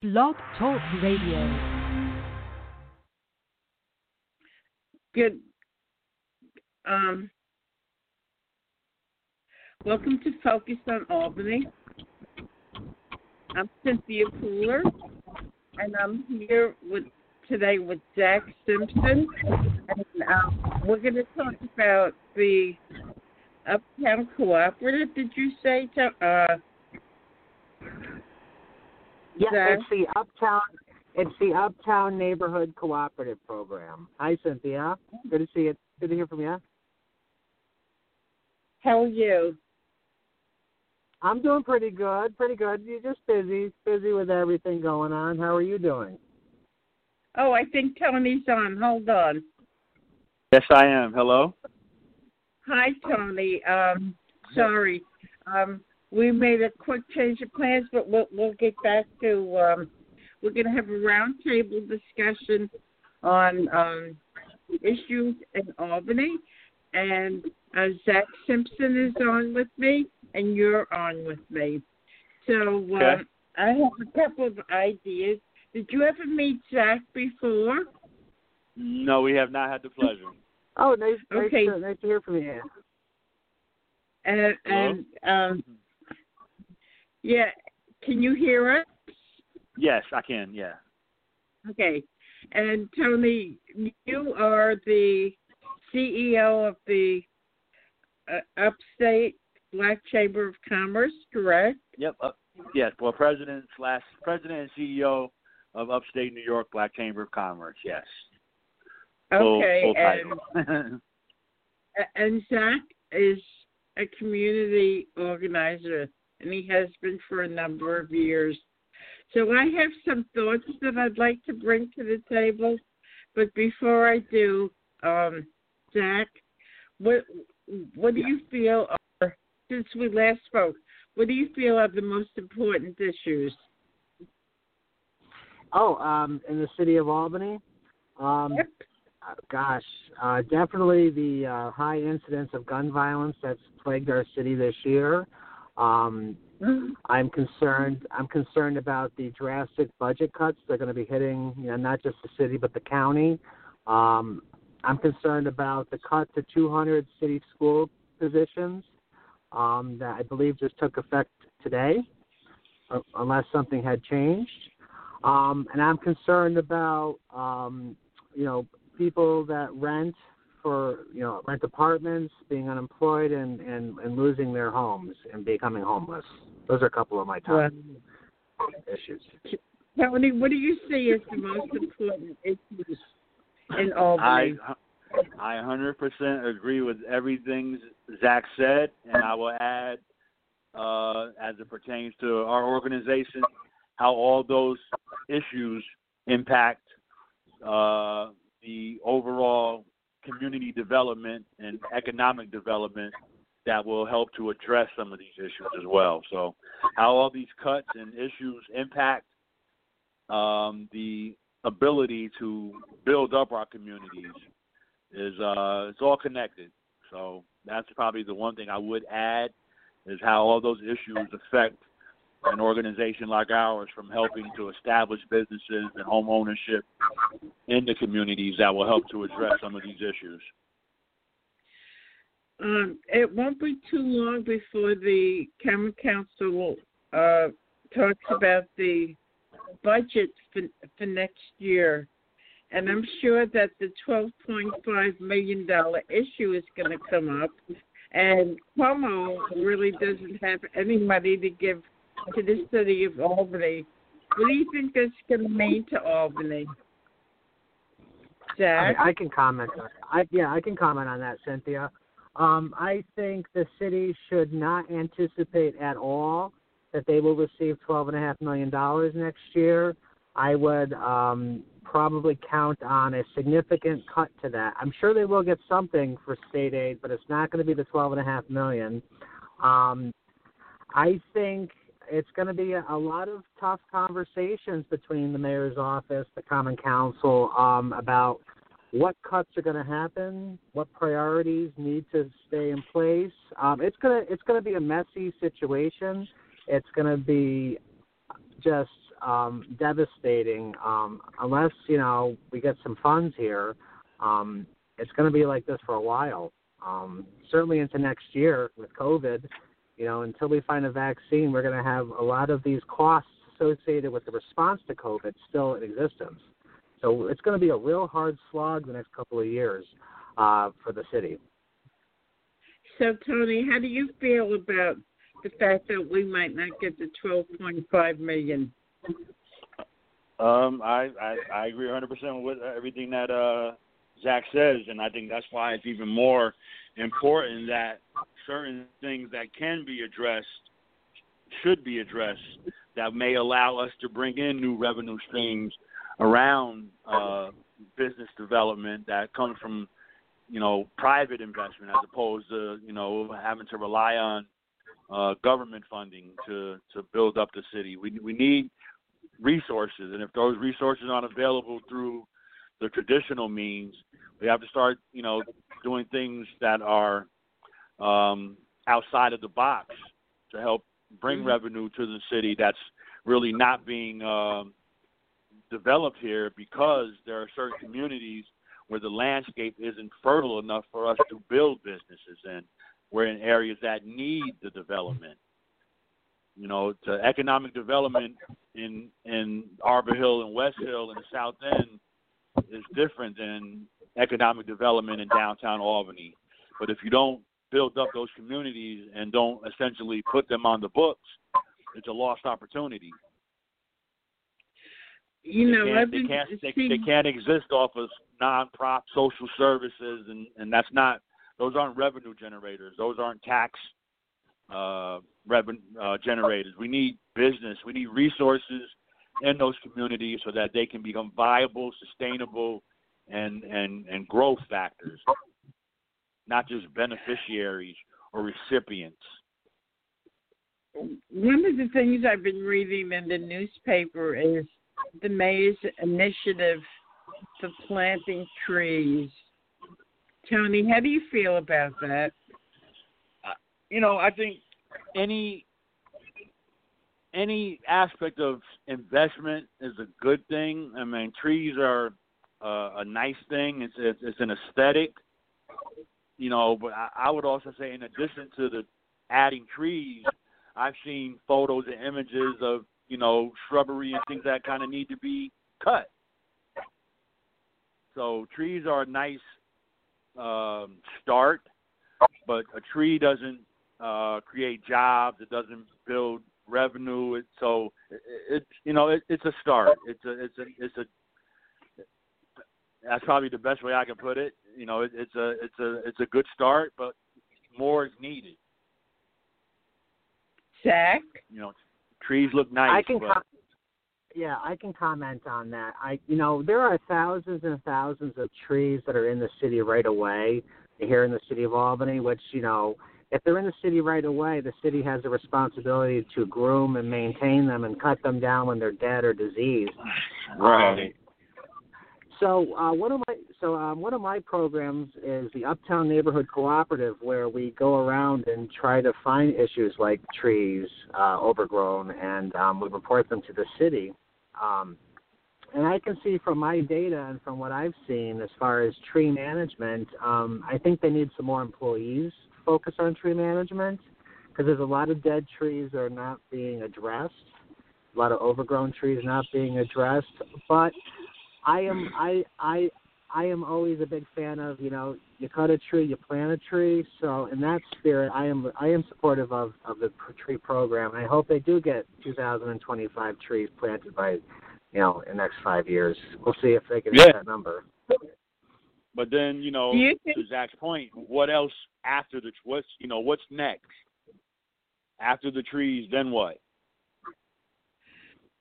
Blog Talk Radio. Good. Um, welcome to Focus on Albany. I'm Cynthia Pooler, and I'm here with today with Zach Simpson, and um, we're going to talk about the Uptown Cooperative. Did you say? To, uh, yeah, Zach? it's the Uptown. It's the Uptown Neighborhood Cooperative Program. Hi, Cynthia. Good to see you. Good to hear from you. How are you? I'm doing pretty good. Pretty good. You're just busy, busy with everything going on. How are you doing? Oh, I think Tony's on. Hold on. Yes, I am. Hello. Hi, Tony. Um, sorry. Um, we made a quick change of plans, but we'll we'll get back to. Um, we're going to have a roundtable discussion on um, issues in Albany, and uh, Zach Simpson is on with me, and you're on with me. So uh, Okay. I have a couple of ideas. Did you ever meet Zach before? No, we have not had the pleasure. Oh, nice, nice, Okay. to, nice to hear from you. And, and um, yeah, can you hear us? Yes, I can. Yeah. Okay. And Tony, you are the CEO of the uh, Upstate Black Chamber of Commerce, correct? Yep. Uh, yes. Well, president slash president and CEO of Upstate New York Black Chamber of Commerce. Yes. Okay. full and title. and Zach is a community organizer, and he has been for a number of years. So I have some thoughts that I'd like to bring to the table, but before I do, um, Zach, what what do you feel are since we last spoke? What do you feel are the most important issues? Oh, um, in the city of Albany. Um, Yep. uh, gosh, uh, definitely the uh, high incidence of gun violence that's plagued our city this year. Um, I'm concerned. I'm concerned about the drastic budget cuts that are going to be hitting, you know, not just the city but the county. Um, I'm concerned about the cut to 200 city school positions um, that I believe just took effect today, unless something had changed. Um, and I'm concerned about, um, you know, people that rent for, you know, rent apartments, being unemployed, and, and, and losing their homes and becoming homeless. Those are a couple of my top issues. Tony, what do you see as the most important issues in I Albany? I 100% agree with everything Zach said, and I will add, uh, as it pertains to our organization, how all those issues impact uh, the overall community development and economic development that will help to address some of these issues as well. So, how all these cuts and issues impact um, the ability to build up our communities is uh, it's all connected. So that's probably the one thing I would add is how all those issues affect an organization like ours from helping to establish businesses and home ownership in the communities that will help to address some of these issues. Um, it won't be too long before the Common Council uh, talks about the budget for, for next year. And I'm sure that the $12.5 million issue is going to come up. And Cuomo really doesn't have any money to give to the city of Albany. What do you think going to mean to Albany? I, I can comment. On, I yeah, I can comment on that, Cynthia. Um, I think the city should not anticipate at all that they will receive twelve and a half million dollars next year. I would um, probably count on a significant cut to that. I'm sure they will get something for state aid, but it's not going to be the twelve and a half million. Um, I think it's going to be a, lot of tough conversations between the mayor's office, the common council, um, about what cuts are going to happen, what priorities need to stay in place. Um, it's gonna it's gonna be a messy situation. It's gonna be just um, devastating. Um, unless you know we get some funds here, um, it's going to be like this for a while. Um, certainly into next year with COVID, you know, until we find a vaccine, we're going to have a lot of these costs associated with the response to COVID still in existence. So it's going to be a real hard slog the next couple of years uh, for the city. So, Tony, how do you feel about the fact that we might not get the 12.5 million? Um, I, I I agree 100 percent with everything that uh Zach says, and I think that's why it's even more important that certain things that can be addressed should be addressed that may allow us to bring in new revenue streams around uh, business development that comes from you know private investment as opposed to you know having to rely on uh, government funding to to build up the city. We we need resources, and if those resources aren't available through the traditional means, we have to start you know doing things that are um, outside of the box to help bring mm-hmm. revenue to the city. That's really not being um, developed here because there are certain communities where the landscape isn't fertile enough for us to build businesses in. We're in areas that need the development. You know, to economic development in in Arbor Hill and West Hill and the South End is different than economic development in downtown Albany. But if you don't build up those communities and don't essentially put them on the books, it's a lost opportunity. You know, they can't, they can't, they, they can't exist off of non-prop social services, and and that's not those aren't revenue generators. Those aren't tax uh, revenue uh, generators. We need business. We need resources in those communities so that they can become viable, sustainable, and and and growth factors, not just beneficiaries or recipients. One of the things I've been reading in the newspaper is the mayor's initiative for planting trees. Tony, how do you feel about that? Uh, you know, I think any any aspect of investment is a good thing. I mean, trees are uh, a nice thing. It's, it's it's an aesthetic, you know. But I, I would also say, in addition to the adding trees, I've seen photos and images of you know, shrubbery and things that kind of need to be cut. So trees are a nice um, start, but a tree doesn't uh, create jobs. It doesn't build revenue. It, so it, it's you know it, it's a start. It's a it's a it's a that's probably the best way I can put it. You know, it, it's a it's a it's a good start, but more is needed. Zach, you know, trees look nice. I can but... com- yeah, I can comment on that. I you know there are thousands and thousands of trees that are in the city right away here in the city of Albany, which you know if they're in the city right away, the city has a responsibility to groom and maintain them and cut them down when they're dead or diseased. Right. Um, so uh, one of my so um, one of my programs is the Uptown Neighborhood Cooperative, where we go around and try to find issues like trees uh, overgrown, and um, we report them to the city. Um, and I can see from my data and from what I've seen as far as tree management, um, I think they need some more employees focus on tree management because there's a lot of dead trees that are not being addressed, a lot of overgrown trees not being addressed, but I am I I I am always a big fan of you know you cut a tree you plant a tree so in that spirit I am I am supportive of of the tree program I hope they do get 2,025 trees planted by you know in the next five years we'll see if they can yeah. hit that number. But then you know you to Zach's point, what else after the what's you know what's next after the trees? Then what?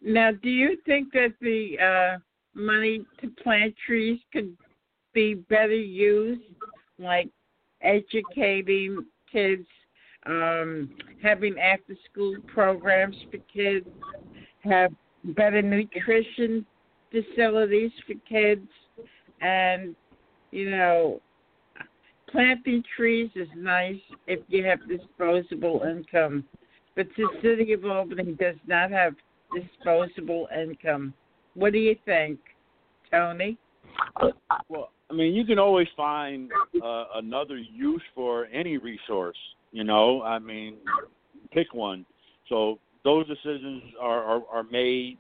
Now, do you think that the uh, money to plant trees could be better used, like educating kids, um, having after school programs for kids, have better nutrition facilities for kids, and you know, planting trees is nice if you have disposable income. But the city of Albany does not have disposable income. What do you think, Tony? Well, I mean, you can always find uh, another use for any resource. You know, I mean, pick one. So those decisions are, are, are made,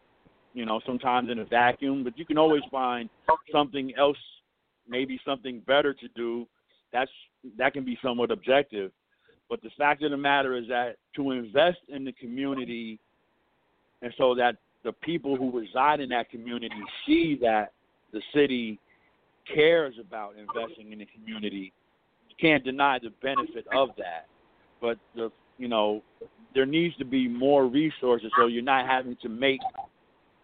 you know, sometimes in a vacuum, but you can always find something else, maybe something better to do. That's that can be somewhat objective. But the fact of the matter is that to invest in the community, and so that the people who reside in that community see that the city cares about investing in the community, you can't deny the benefit of that. But the you know there needs to be more resources so you're not having to make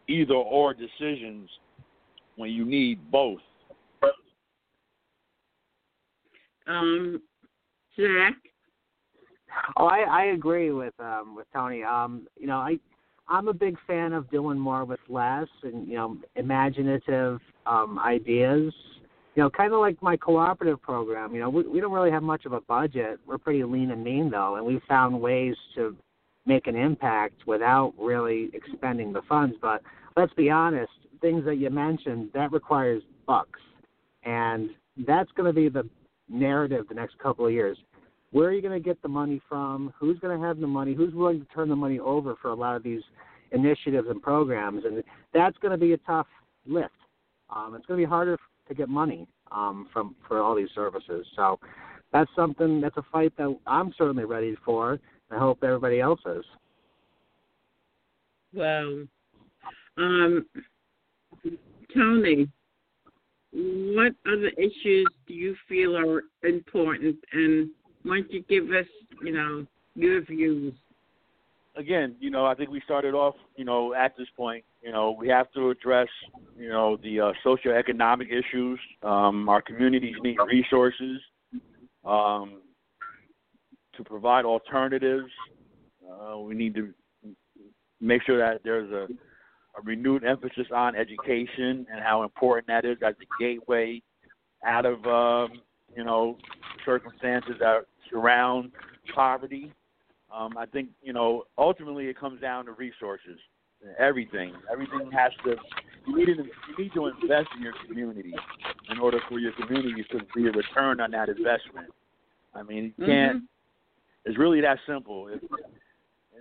either or decisions when you need both. Um, Zach. Oh, I, I agree with um with Tony. Um, you know, I I'm a big fan of doing more with less and you know imaginative um ideas. You know, kind of like my cooperative program. You know, we, we don't really have much of a budget. We're pretty lean and mean though, and we've found ways to make an impact without really expending the funds. But let's be honest, things that you mentioned that requires bucks, and that's going to be the narrative the next couple of years where are you going to get the money from? Who's going to have the money? Who's willing to turn the money over for a lot of these initiatives and programs? And that's going to be a tough lift. Um, it's going to be harder to get money um, from for all these services. So that's something that's a fight that I'm certainly ready for. I hope everybody else is. Well, um, Tony, what other issues do you feel are important and why don't you give us, you know, your views? Again, you know, I think we started off, you know, at this point, you know, we have to address, you know, the uh, socioeconomic issues. Um, our communities need resources um, to provide alternatives. Uh, we need to make sure that there's a, a renewed emphasis on education and how important that is as the gateway out of, um, you know, circumstances that surround poverty. Um, I think you know ultimately it comes down to resources. Everything, everything has to. You need to you need to invest in your community in order for your community to be a return on that investment. I mean, you can't. Mm-hmm. It's really that simple. It,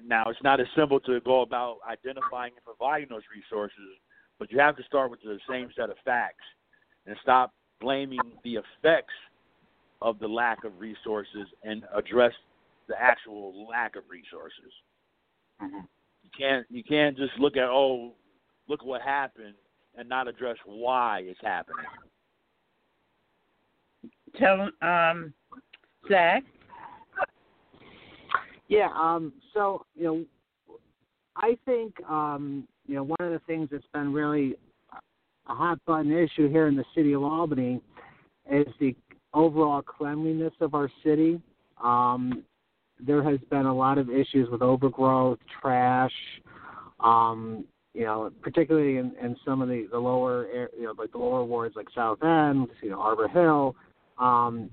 now, it's not as simple to go about identifying and providing those resources, but you have to start with the same set of facts and stop blaming the effects of the lack of resources and address the actual lack of resources. Mm-hmm. You can't you can't just look at oh look what happened and not address why it's happening. Tell um Zach. Yeah, um so, you know, I think um, you know, one of the things that's been really a hot button issue here in the city of Albany is the overall cleanliness of our city. Um, there has been a lot of issues with overgrowth, trash, um, you know, particularly in, in some of the, the lower, you know, like the lower wards like South End, you know, Arbor Hill. Um,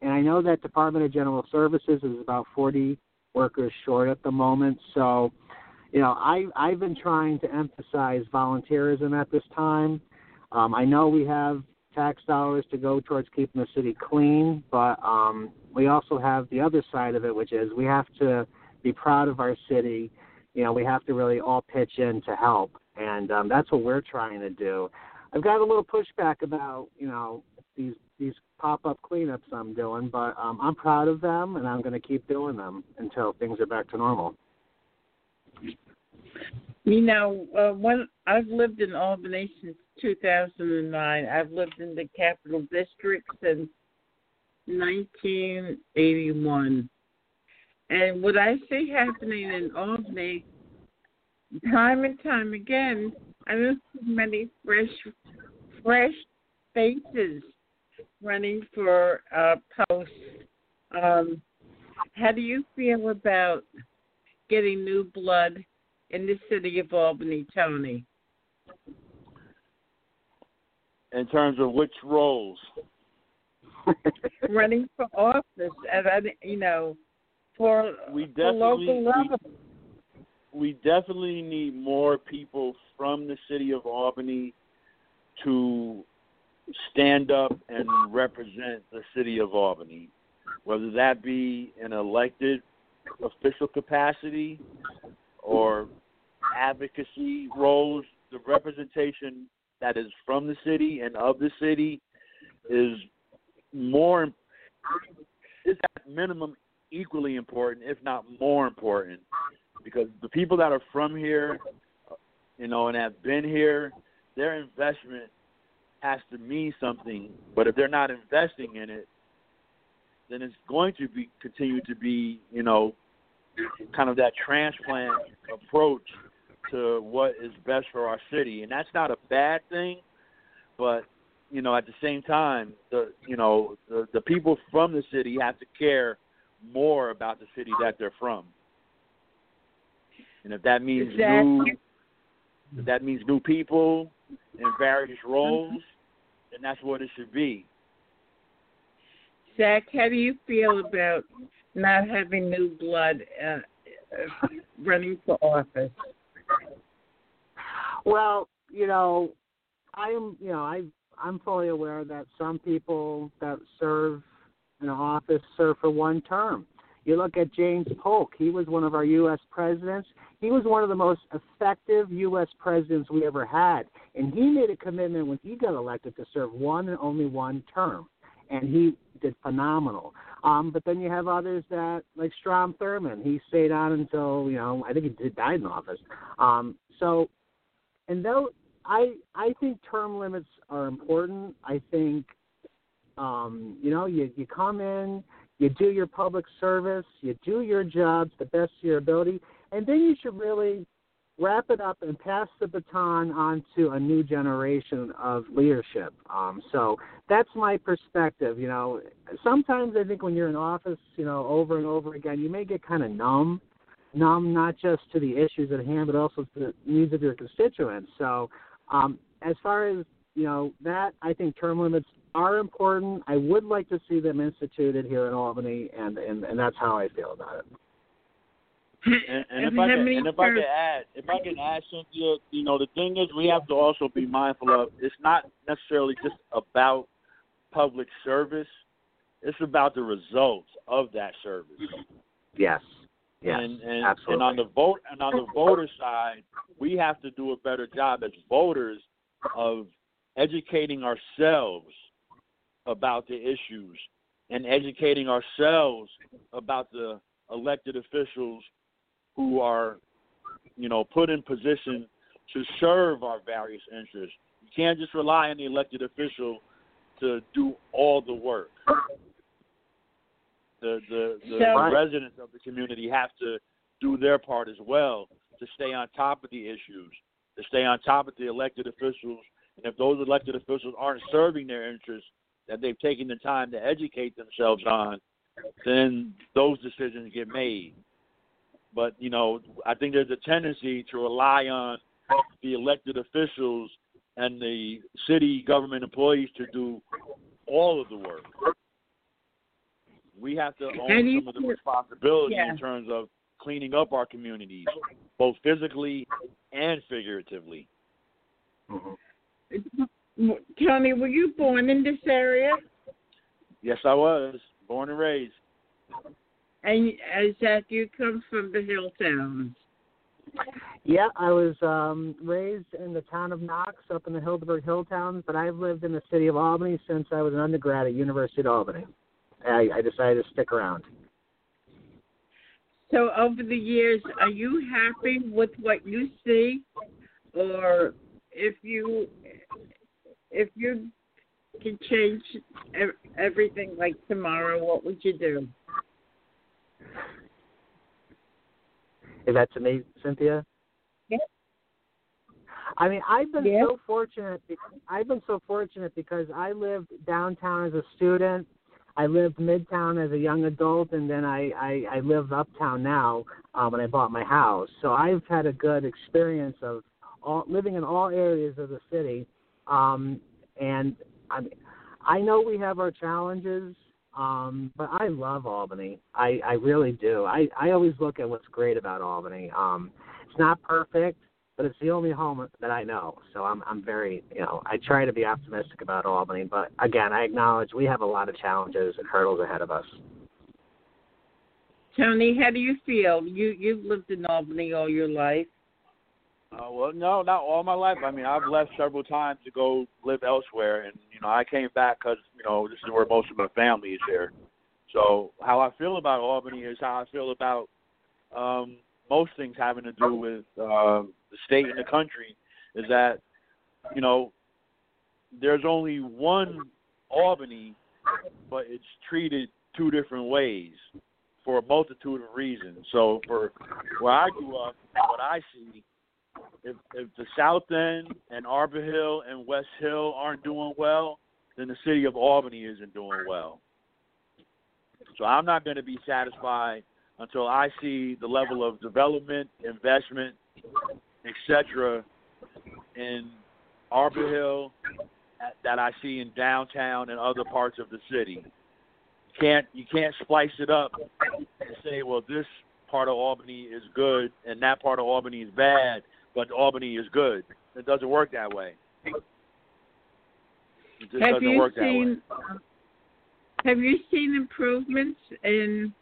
and I know that Department of General Services is about 40 workers short at the moment. So, you know, I, I've been trying to emphasize volunteerism at this time. Um, I know we have tax dollars to go towards keeping the city clean, but um, we also have the other side of it, which is we have to be proud of our city. You know, we have to really all pitch in to help, and um, that's what we're trying to do. I've got a little pushback about you know these these pop up cleanups I'm doing, but um, I'm proud of them, and I'm going to keep doing them until things are back to normal. You know, uh, when I've lived in Albany since 2009. I've lived in the Capital District since 1981. And what I see happening in Albany, time and time again, I don't see many fresh, fresh faces running for uh, posts. Um, how do you feel about getting new blood in the city of Albany, Tony? in terms of which roles? Running for office, and you know, for we for local we, level. we definitely need more people from the city of Albany to stand up and represent the city of Albany, whether that be in elected official capacity or advocacy roles. The representation that is from the city and of the city is more is at minimum equally important, if not more important, because the people that are from here, you know, and have been here, their investment has to mean something. But if they're not investing in it, then it's going to be continue to be, you know, kind of that transplant approach to what is best for our city, and that's not a bad thing. But you know, at the same time, the you know the the people from the city have to care more about the city that they're from, and if that means Exactly. new, that means new people in various roles, and that's what it should be. Zach, how do you feel about not having new blood uh, uh, running for office? Well, you know, I am, you know, I I'm fully aware that some people that serve in office serve for one term. You look at James Polk; he was one of our U.S. presidents. He was one of the most effective U.S. presidents we ever had, and he made a commitment when he got elected to serve one and only one term, and he did phenomenal. Um, but then you have others that, like Strom Thurmond, he stayed on until you know I think he did died in office. Um, so and though I I think term limits are important. I think um, you know you you come in, you do your public service, you do your job to the best of your ability, and then you should really wrap it up and pass the baton on to a new generation of leadership. Um, so that's my perspective. You know, sometimes I think when you're in office, you know, over and over again, you may get kind of numb numb not just to the issues at hand, but also to the needs of your constituents. So, um, as far as you know, that I think term limits are important. I would like to see them instituted here in Albany, and and, and that's how I feel about it. And, and if I can, and if I terms- can add, if I can add, Cynthia, you know, the thing is, we have to also be mindful of. It's not necessarily just about public service. It's about the results of that service. Yes. Yes. and and, absolutely. and on the vote and on the voter side, we have to do a better job as voters of educating ourselves about the issues and educating ourselves about the elected officials who are, you know, put in position to serve our various interests. You can't just rely on the elected official to do all the work. The the, the So- residents of the community have to do their part as well to stay on top of the issues, to stay on top of the elected officials. And if those elected officials aren't serving their interests that they've taken the time to educate themselves on, then those decisions get made. But you know, I think there's a tendency to rely on the elected officials and the city government employees to do all of the work. We have to own some of the responsibility yeah. in terms of cleaning up our communities, both physically and figuratively. Mhm. Tony, were you born in this area? Yes, I was born and raised. And as that you come from the hill towns. Yeah, I was um, raised in the town of Knox, up in the Helderberg Hill Towns, but I've lived in the city of Albany since I was an undergrad at University of Albany. I, I decided to stick around. So over the years, are you happy with what you see, or if you if you could change everything like tomorrow, what would you do? Is that to me, Cynthia? Yeah. I mean, I've been so fortunate. I've been so fortunate because I lived downtown as a student. I lived midtown as a young adult, and then I I, I live uptown now um, when I bought my house. So I've had a good experience of all living in all areas of the city. Um, and I I know we have our challenges, um, but I love Albany. I, I really do. I, I always look at what's great about Albany. Um, It's not perfect, but it's the only home that I know. So I'm I'm very you know I try to be optimistic about Albany, but again I acknowledge we have a lot of challenges and hurdles ahead of us. Tony, how do you feel? You you've lived in Albany all your life. Uh, well, no, not all my life. I mean, I've left several times to go live elsewhere, and you know, I came back because you know this is where most of my family is here. So, how I feel about Albany is how I feel about um, most things having to do with uh, the state and the country. Is that you know, there's only one Albany, but it's treated two different ways for a multitude of reasons. So, for where I grew up, what I see if if the South End and Arbor Hill and West Hill aren't doing well, then the city of Albany isn't doing well. So I'm not going to be satisfied until I see the level of development, investment, etc. in Arbor Hill that I see in downtown and other parts of the city. You can't you can't splice it up and say, well, this part of Albany is good and that part of Albany is bad but Albany is good. It doesn't work that way. It just have doesn't you work seen, that way. Have you seen improvements in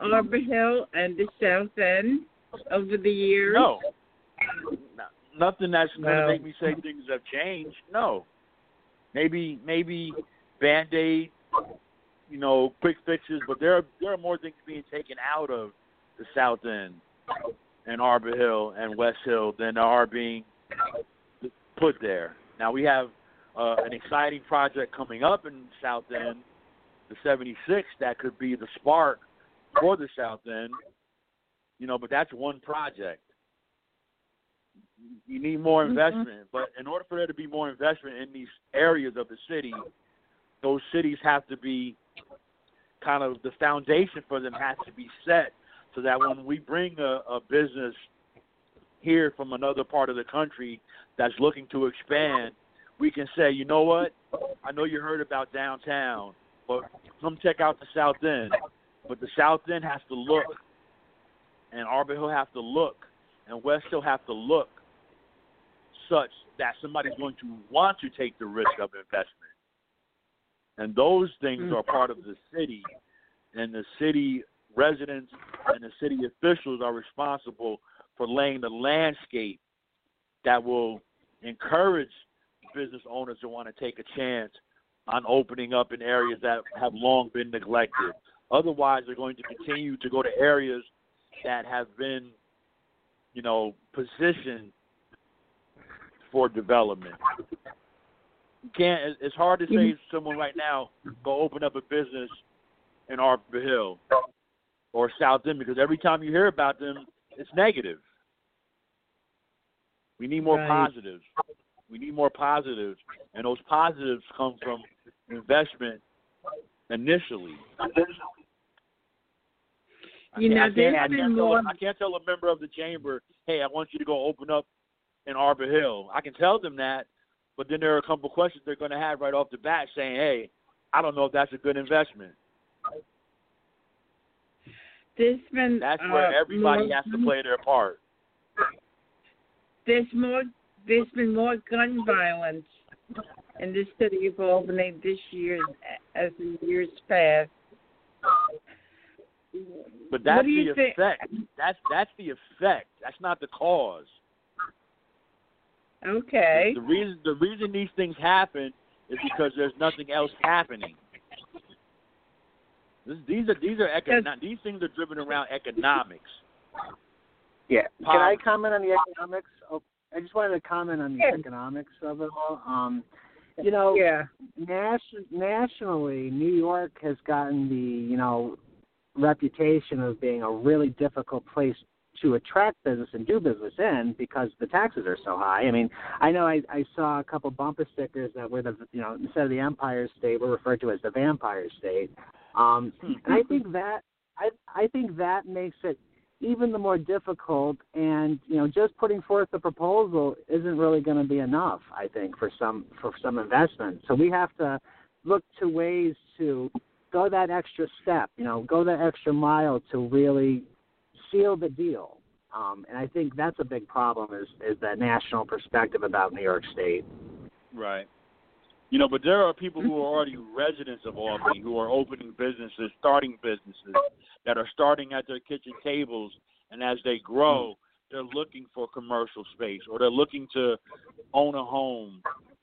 Arbor Hill and the South End over the years? No. no nothing that's going to Well- make me say things have changed. No. Maybe maybe band aid, you know, quick fixes, but there are there are more things being taken out of the South End and Arbor Hill and West Hill than there are being put there. Now we have uh, an exciting project coming up in South End, the 76, that could be the spark for the South End. You know, but that's one project. You need more Mhm. investment, but in order for there to be more investment in these areas of the city, those cities have to be kind of the foundation for them has to be set so that when we bring a, a business here from another part of the country that's looking to expand, we can say, you know what? I know you heard about downtown, but come check out the South End. But the South End has to look, and Arbor Hill have to look, and West Hill have to look such that somebody's going to want to take the risk of investment. And those things hmm. are part of the city, and the city residents and the city officials are responsible for laying the landscape that will encourage business owners to want to take a chance on opening up in areas that have long been neglected. Otherwise, they're going to continue to go to areas that have been, you know, positioned for development. You can't. it's- It's hard to say to someone right now go open up a business in Arbor Hill or South them because every time you hear about them, it's negative. We need more Right. positives. We need more positives, and those positives come from investment initially. You know, I can't, I can't tell, I can't tell a member of the chamber, "Hey, I want you to go open up in Arbor Hill." I can tell them that, but then there are a couple questions they're going to have right off the bat, saying, "Hey, I don't know if that's a good investment." There's been That's where uh, everybody more- has to play their part. There's more. There's been more gun violence in the city of Albany this year as the years pass. But that's what do you the think? effect. That's that's the effect. That's not the cause. Okay. The reason the reason these things happen is because there's nothing else happening. This, these are these are econo- these things are driven around economics. Yeah. Can I comment on the economics? Oh, I just wanted to comment on the Yeah. economics of it all. Um, you know, Yeah. nation, nationally, New York has gotten the you know reputation of being a really difficult place to attract business and do business in because the taxes are so high. I mean, I know I, I saw a couple bumper stickers that were the you know instead of the Empire State were referred to as the Vampire State, um, and I think that I I think that makes it even the more difficult and you know just putting forth the proposal isn't really going to be enough i think for some for some investment so we have to look to ways to go that extra step you know go that extra mile to really seal the deal Um, and I think that's a big problem is is that national perspective about New York State. Right. You know, but there are people who are already residents of Albany who are opening businesses, starting businesses that are starting at their kitchen tables, and as they grow, they're looking for commercial space or they're looking to own a home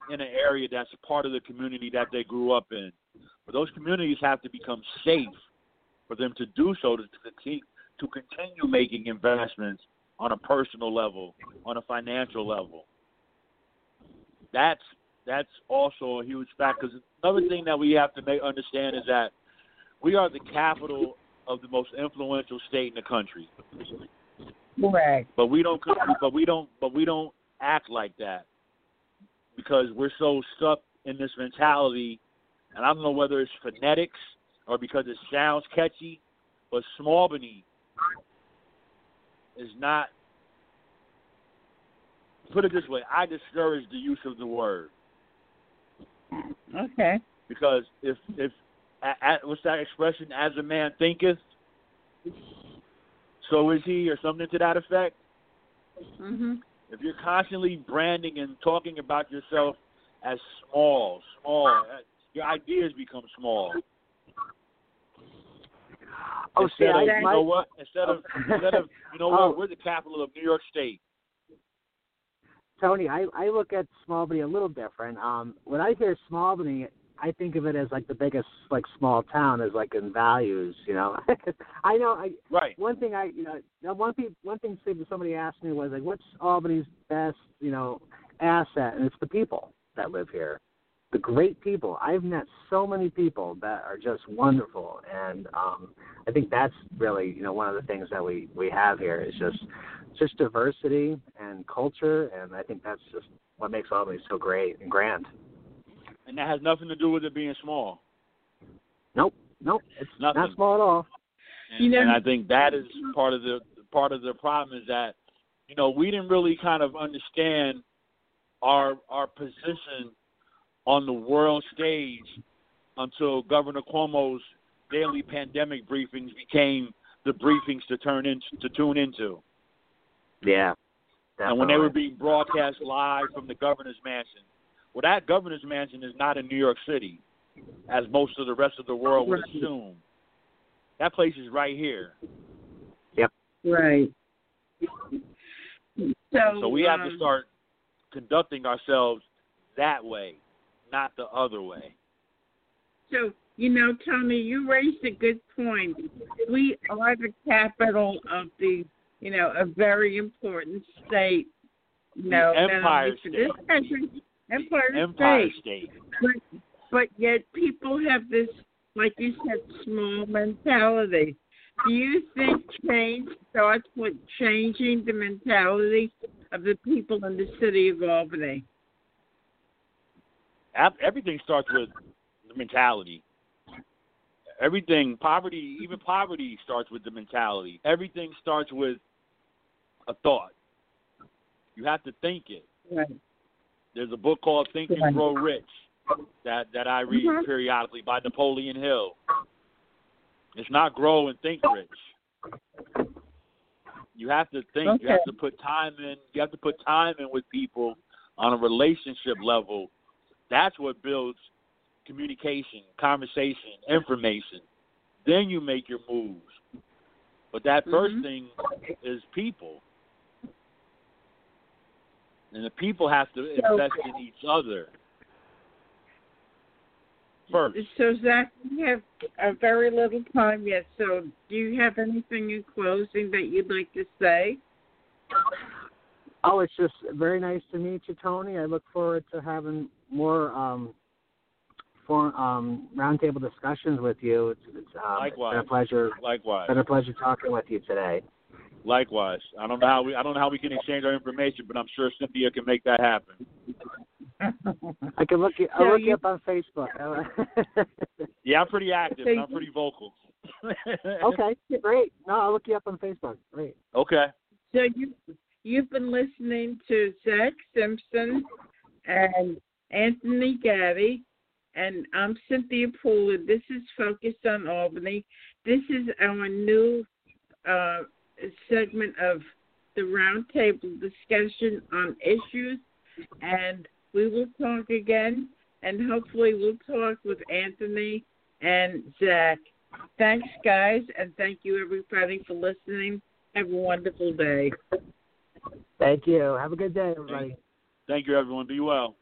in an area that's part of the community that they grew up in. But those communities have to become safe for them to do so to continue to continue making investments on a personal level, on a financial level. That's that's also a huge factor. Because another thing that we have to make understand is that we are the capital of the most influential state in the country. Right. But we don't. But we don't. But we don't act like that because we're so stuck in this mentality. And I don't know whether it's phonetics or because it sounds catchy, but Smallbany is not. Put it this way: I discourage the use of the word. Okay. Because if if what's that expression? As a man thinketh, so is he, or something to that effect. Mhm. If you're constantly branding and talking about yourself as small, small, uh, your ideas become small. Oh, instead see, of, you know what? Instead of instead of you know Oh. what? We're the capital of New York State. Tony, I, I look at Smallbany a little different. Um, when I hear Smallbany, I think of it as like the biggest like small town as like in values. You know, I know. I Right. one thing I you know one pe- one thing somebody asked me was like, what's Albany's best you know asset, and it's the people that live here, the great people. I've met so many people that are just wonderful, and um, I think that's really you know one of the things that we we have here is just just diversity and culture, and I think that's just what makes Albany so great and grand. And that has nothing to do with it being small. Nope, nope, it's Nothing. not small at all. And, You know- and I think that is part of the part of the problem is that you know we didn't really kind of understand our our position on the world stage until Governor Cuomo's daily pandemic briefings became the briefings to turn in to tune into. Yeah, And when they were being broadcast live from the governor's mansion, well, that governor's mansion is not in New York City, as most of the rest of the world would Right. assume. That place is right here. Yep. Right. So, So we have to um, start conducting ourselves that way, not the other way. So, you know, Tony, you raised a good point. We are the capital of the, you know, a very important state. You know, Empire for this State. country, Empire, Empire State. State. But, but yet people have this, like you said, small mentality. Do you think change starts with changing the mentality of the people in the city of Albany? Everything starts with the mentality. Everything, poverty, even poverty starts with the mentality. Everything starts with a thought. You have to think it. Right. There's a book called Think and Right. Grow Rich that that I read Mhm. periodically by Napoleon Hill. It's not grow and think rich. You have to think. You have to put time in. You have to put time in with people on a relationship level. That's what builds communication, conversation, information. Then you make your moves. But that 1st Mhm. thing is people. And the people have to So- invest in each other first. So Zach, we have a very little time yet. So, do you have anything in closing that you'd like to say? Oh, it's just very nice to meet you, Tony. I look forward to having more um, for um, roundtable discussions with you. It's, it's, um, it's been a Likewise. pleasure. Likewise. Been a pleasure talking with you today. Likewise. I don't know how we I don't know how we can exchange our information, but I'm sure Cynthia can make that happen. I can look you. I'll look you- you up on Facebook. Yeah, I'm pretty active and I'm pretty vocal. okay, great. No, I'll look you up on Facebook. Great. Okay. So you you've been listening to Zach Simpson and Anthony Gaddy, and I'm Cynthia Pooler. This is Focused on Albany. This is our new uh, segment of the roundtable discussion on issues, and we will talk again. And hopefully, we'll talk with Anthony and Zach. Thanks, guys, and thank you, everybody, for listening. Have a wonderful day. Thank you. Have a good day, everybody. Thank you, everyone. Be well.